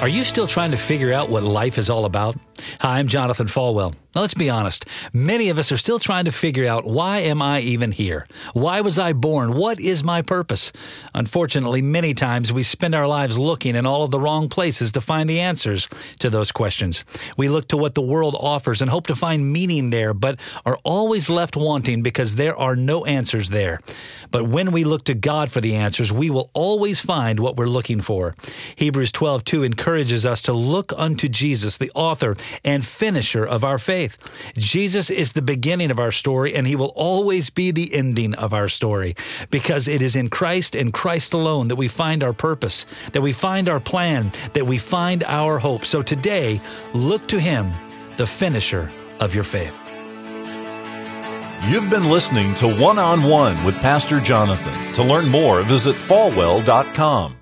Are you still trying to figure out what life is all about? Hi, I'm Jonathan Falwell. Now, let's be honest. Many of us are still trying to figure out why am I even here? Why was I born? What is my purpose? Unfortunately, many times we spend our lives looking in all of the wrong places to find the answers to those questions. We look to what the world offers and hope to find meaning there, but are always left wanting because there are no answers there. But when we look to God for the answers, we will always find what we're looking for. Hebrews 12, 2 encourages us to look unto Jesus, the author and finisher of our faith. Jesus is the beginning of our story, and he will always be the ending of our story because it is in Christ and Christ alone that we find our purpose, that we find our plan, that we find our hope. So today, look to him, the finisher of your faith. You've been listening to One on One with Pastor Jonathan. To learn more, visit falwell.com.